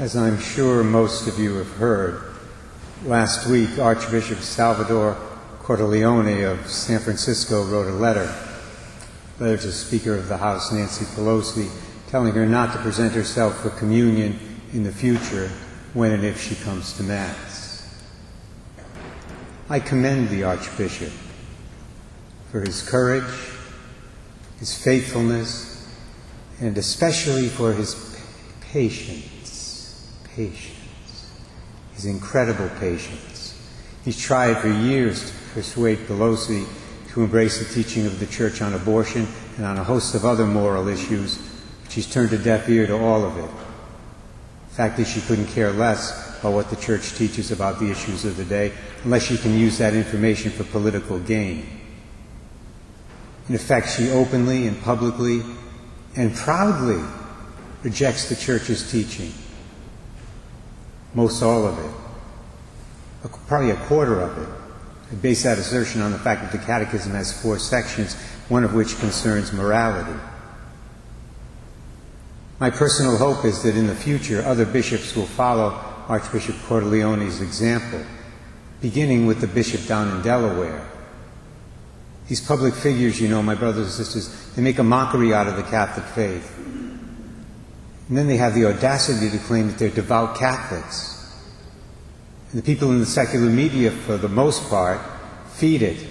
As I'm sure most of you have heard, last week Archbishop Salvador Cordileone of San Francisco wrote a letter, letter to Speaker of the House Nancy Pelosi, telling her not to present herself for communion in the future when and if she comes to Mass. I commend the Archbishop for his courage, his faithfulness, and especially for his patience. Patience. His incredible patience. He's tried for years to persuade Pelosi to embrace the teaching of the Church on abortion and on a host of other moral issues, but she's turned a deaf ear to all of it. The fact is, she couldn't care less about what the Church teaches about the issues of the day unless she can use that information for political gain. In effect, she openly and publicly and proudly rejects the Church's teaching. Most all of it. Probably a quarter of it. I base that assertion on the fact that the Catechism has four sections, one of which concerns morality. My personal hope is that in the future other bishops will follow Archbishop Cordileone's example, beginning with the bishop down in Delaware. These public figures, you know, my brothers and sisters, they make a mockery out of the Catholic faith. And then they have the audacity to claim that they're devout Catholics. And the people in the secular media, for the most part, feed it.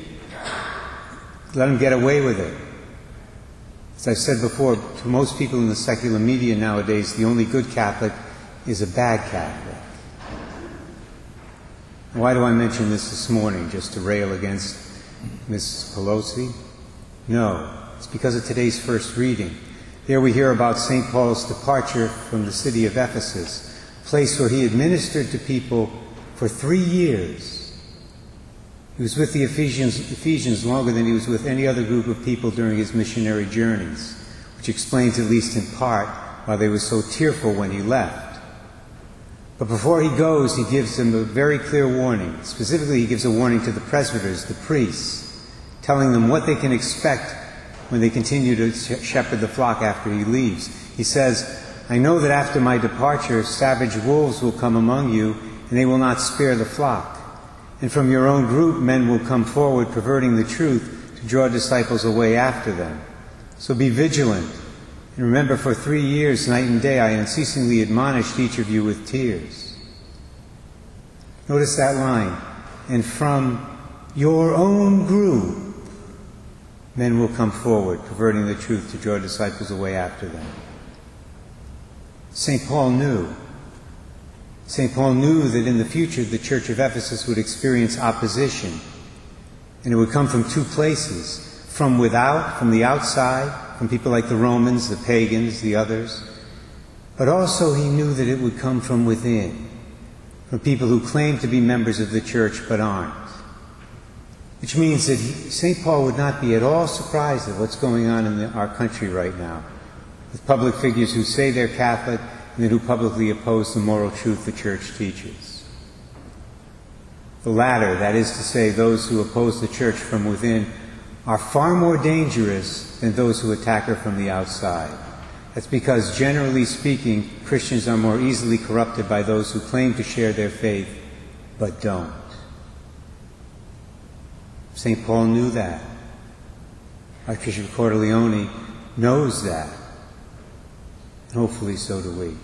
Let them get away with it. As I said before, to most people in the secular media nowadays, the only good Catholic is a bad Catholic. Why do I mention this this morning? Just to rail against Mrs. Pelosi? No, it's because of today's first reading. There we hear about St. Paul's departure from the city of Ephesus, a place where he administered to people for three years. He was with the Ephesians, Ephesians longer than he was with any other group of people during his missionary journeys, which explains, at least in part, why they were so tearful when he left. But before he goes, he gives them a very clear warning. Specifically, he gives a warning to the presbyters, the priests, telling them what they can expect when they continue to shepherd the flock after he leaves. He says, I know that after my departure, savage wolves will come among you, and they will not spare the flock. And from your own group, men will come forward, perverting the truth, to draw disciples away after them. So be vigilant. And remember, for three years, night and day, I unceasingly admonished each of you with tears. Notice that line. And from your own group, men will come forward, perverting the truth to draw disciples away after them. St. Paul knew. St. Paul knew that in the future the church of Ephesus would experience opposition. And it would come from two places from without, from the outside, from people like the Romans, the pagans, the others. But also he knew that it would come from within, from people who claim to be members of the church but aren't. Which means that St. Paul would not be at all surprised at what's going on in the, our country right now, with public figures who say they're Catholic and then who publicly oppose the moral truth the Church teaches. The latter, that is to say, those who oppose the Church from within, are far more dangerous than those who attack her from the outside. That's because, generally speaking, Christians are more easily corrupted by those who claim to share their faith but don't. St. Paul knew that. Archbishop Cordileone knows that. Hopefully, so do we.